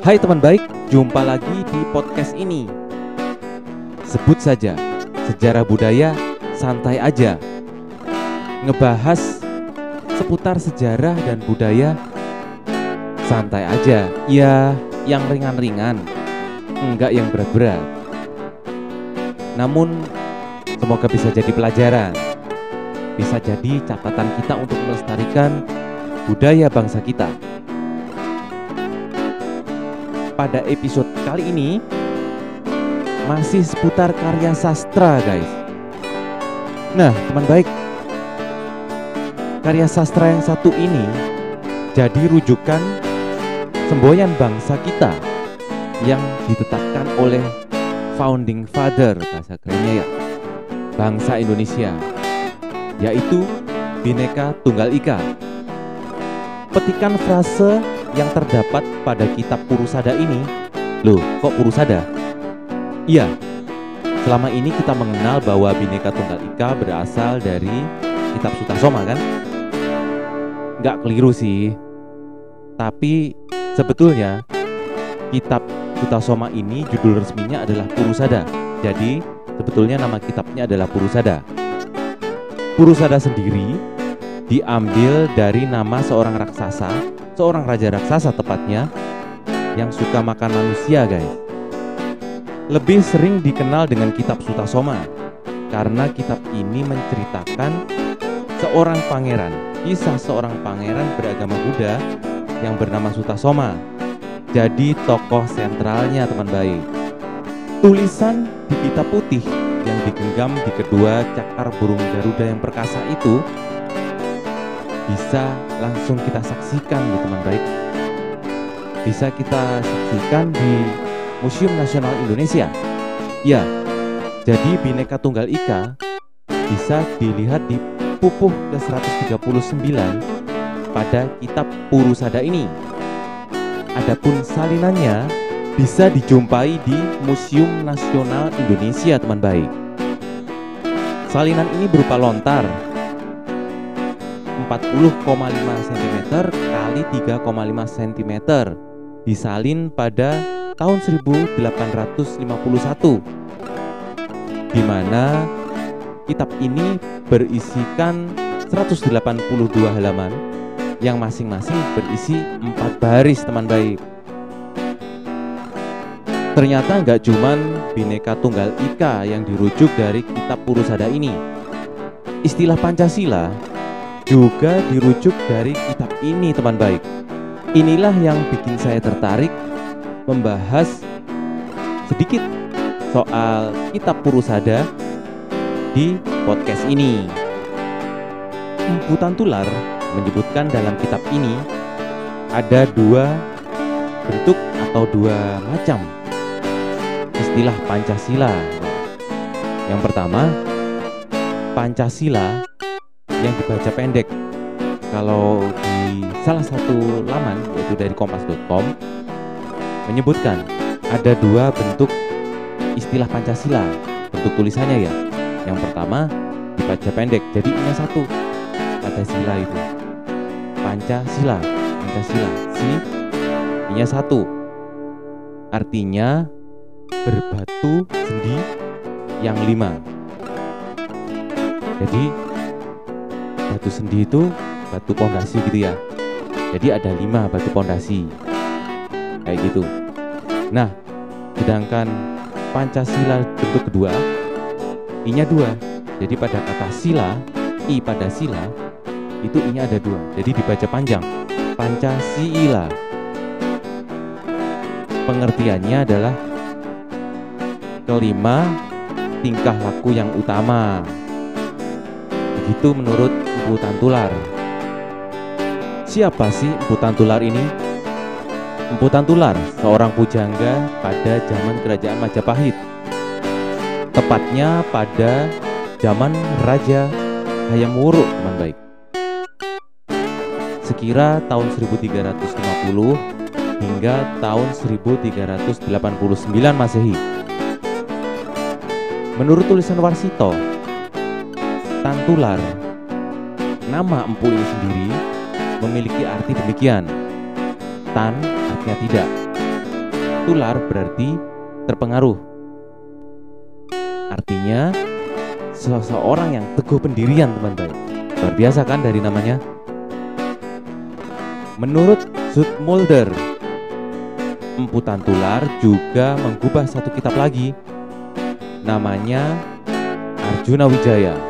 Hai teman baik, jumpa lagi di podcast ini. Sebut saja sejarah budaya santai aja. Ngebahas seputar sejarah dan budaya santai aja. Ya, yang ringan-ringan, enggak yang berat-berat. Namun semoga bisa jadi pelajaran. Bisa jadi catatan kita untuk melestarikan budaya bangsa kita pada episode kali ini masih seputar karya sastra guys. Nah teman baik Karya sastra yang satu ini jadi rujukan semboyan bangsa kita yang ditetapkan oleh founding father bahasa kerennya ya bangsa Indonesia yaitu Bhinneka Tunggal Ika. Petikan frase yang terdapat pada kitab Purusada ini Loh, kok Purusada? Iya, selama ini kita mengenal bahwa Bhinneka Tunggal Ika berasal dari kitab Sutasoma kan? Nggak keliru sih Tapi sebetulnya kitab Sutasoma ini judul resminya adalah Purusada Jadi sebetulnya nama kitabnya adalah Purusada Purusada sendiri diambil dari nama seorang raksasa seorang raja raksasa tepatnya yang suka makan manusia guys. Lebih sering dikenal dengan kitab Sutasoma karena kitab ini menceritakan seorang pangeran, kisah seorang pangeran beragama Buddha yang bernama Sutasoma. Jadi tokoh sentralnya teman baik. Tulisan di kitab putih yang digenggam di kedua cakar burung Garuda yang perkasa itu bisa langsung kita saksikan ya teman baik. Bisa kita saksikan di Museum Nasional Indonesia. Ya jadi Bhinneka Tunggal Ika bisa dilihat di pupuh ke-139 pada kitab Purusada ini. Adapun salinannya bisa dijumpai di Museum Nasional Indonesia teman baik. Salinan ini berupa lontar 40,5 cm kali 3,5 cm disalin pada tahun 1851 di mana kitab ini berisikan 182 halaman yang masing-masing berisi empat baris teman baik. Ternyata nggak cuman Bhinneka Tunggal Ika yang dirujuk dari kitab Purusada ini. Istilah Pancasila juga dirujuk dari kitab ini teman baik. Inilah yang bikin saya tertarik membahas sedikit soal kitab Purusada di podcast ini. Empu Tantular menyebutkan dalam kitab ini ada dua bentuk atau dua macam istilah Pancasila. Yang pertama, Pancasila yang dibaca pendek. Kalau di salah satu laman yaitu dari kompas.com menyebutkan ada dua bentuk istilah Pancasila bentuk tulisannya ya. Yang pertama dibaca pendek, jadi ini satu pada sila itu. Pancasila, Pancasila, si ini satu. Artinya berbatu sendi yang lima. Jadi batu sendi itu batu pondasi gitu ya. Jadi ada lima batu pondasi. Kayak gitu. Nah sedangkan Pancasila bentuk kedua I nya dua. Jadi pada kata sila I pada sila itu I nya ada dua. Jadi dibaca panjang. Pancasila. Pengertiannya adalah kelima tingkah laku yang utama. Begitu menurut Empu Tantular. Siapa sih Empu Tantular ini? Empu Tantular, seorang pujangga pada zaman kerajaan Majapahit. Tepatnya pada zaman Raja Hayam Wuruk, teman baik. Sekira tahun 1350 hingga tahun 1389 Masehi. Menurut tulisan Warsito, Tantular Nama empu ini sendiri memiliki arti demikian. Tan artinya tidak, tular berarti terpengaruh. Artinya seseorang yang teguh pendirian teman baik. Luar biasa kan dari namanya? Menurut Zoetmulder, emputan tular juga menggubah satu kitab lagi namanya Arjuna Wijaya.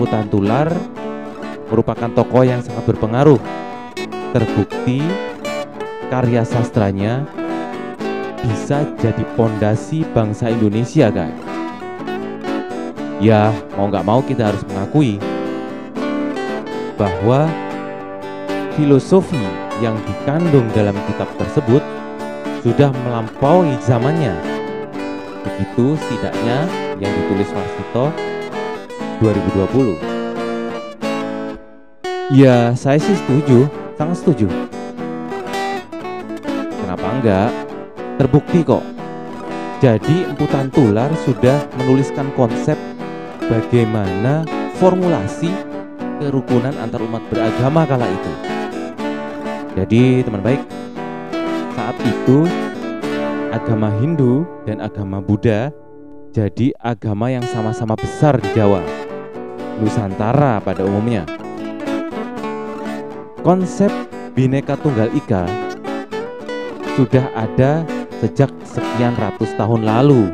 Emputan tular merupakan tokoh yang sangat berpengaruh. Terbukti karya sastranya bisa jadi pondasi bangsa Indonesia, guys. Ya, mau nggak mau kita harus mengakui bahwa filosofi yang dikandung dalam kitab tersebut sudah melampaui zamannya. Begitu setidaknya yang ditulis Warsito 2020. Ya, saya sih setuju, sangat setuju. Kenapa enggak? Terbukti kok. Jadi emputan tular sudah menuliskan konsep bagaimana formulasi kerukunan antar umat beragama kala itu. Jadi teman baik, saat itu agama Hindu dan agama Buddha jadi agama yang sama-sama besar di Jawa, Nusantara pada umumnya. Konsep Bhinneka Tunggal Ika sudah ada sejak sekian ratus tahun lalu.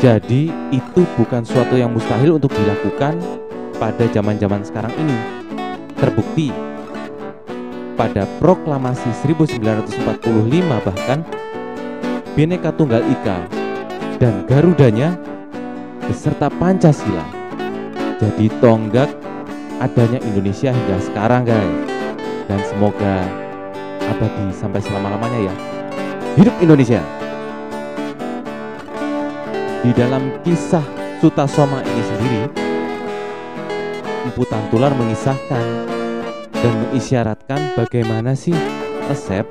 Jadi itu bukan suatu yang mustahil untuk dilakukan pada zaman-zaman sekarang ini. Terbukti pada proklamasi 1945 bahkan Bhinneka Tunggal Ika dan Garudanya beserta Pancasila jadi tonggak adanya Indonesia hingga sekarang guys. Dan semoga abadi sampai selama-lamanya ya. Hidup Indonesia. Di dalam kisah Sutasoma ini sendiri Emputan Tular mengisahkan dan mengisyaratkan bagaimana sih resep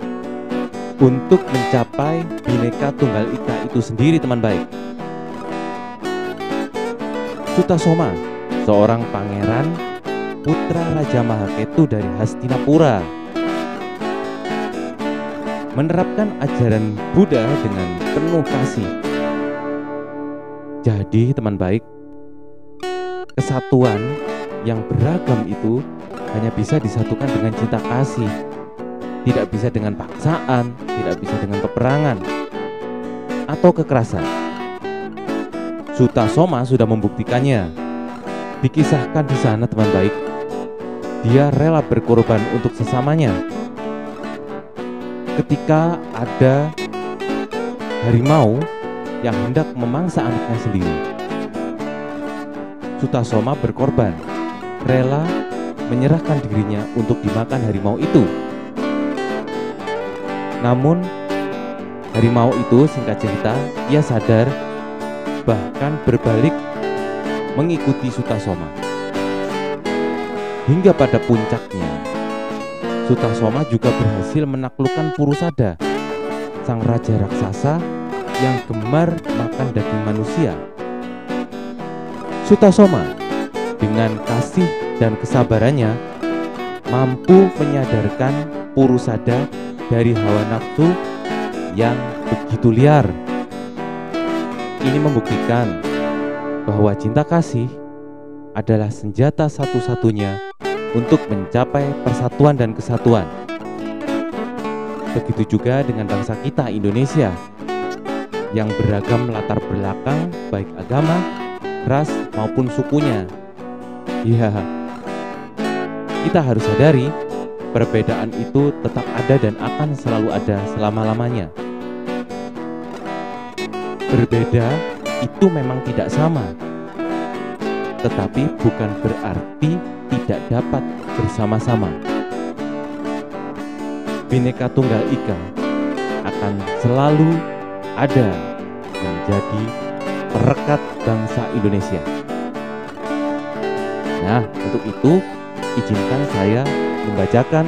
untuk mencapai Bhinneka Tunggal Ika itu sendiri teman baik. Sutasoma seorang pangeran putra Raja Mahaketu dari Hastinapura menerapkan ajaran Buddha dengan penuh kasih jadi teman baik, kesatuan yang beragam itu hanya bisa disatukan dengan cinta kasih. Tidak bisa dengan paksaan, tidak bisa dengan peperangan atau kekerasan. Suta Soma sudah membuktikannya. Dikisahkan di sana teman baik, dia rela berkorban untuk sesamanya. Ketika ada harimau yang hendak memangsa anaknya sendiri. Sutasoma berkorban, rela menyerahkan dirinya untuk dimakan harimau itu. Namun, harimau itu singkat cerita, ia sadar bahkan berbalik mengikuti Sutasoma. Hingga pada puncaknya, Sutasoma juga berhasil menaklukkan Purusada, sang raja raksasa yang gemar makan daging manusia. Sutasoma dengan kasih dan kesabarannya mampu menyadarkan Purusada dari hawa nafsu yang begitu liar. Ini membuktikan bahwa cinta kasih adalah senjata satu-satunya untuk mencapai persatuan dan kesatuan. Begitu juga dengan bangsa kita Indonesia yang beragam latar belakang baik agama, ras maupun sukunya. Ya, kita harus sadari perbedaan itu tetap ada dan akan selalu ada selama-lamanya. Berbeda itu memang tidak sama, tetapi bukan berarti tidak dapat bersama-sama. Bineka Tunggal Ika akan selalu ada menjadi perekat bangsa Indonesia. Nah, untuk itu izinkan saya membacakan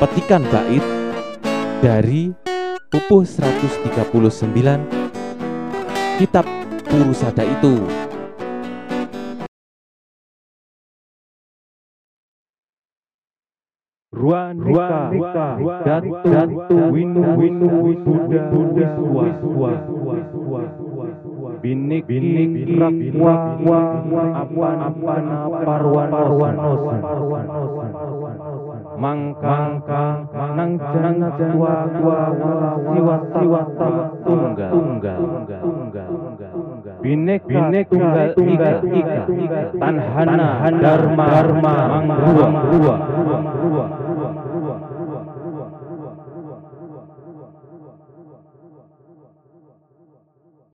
petikan bait dari Pupuh 139 Kitab Purusada itu Ruanika, Datu, Datu, Winu, Winu, Wisuda, Wiswa, Binik, Binik, Rakwa, Apan, Apan, Parwan, Parwanosan, Mangka, Nang, Nang, Tua, Siwa, Siwa, Tunggal, Tunggal, Tunggal, Binek, Binek, Tunggal, Ika, Ika, Tanhana, Dharma, Dharma, Mangrua, Rua, Rua,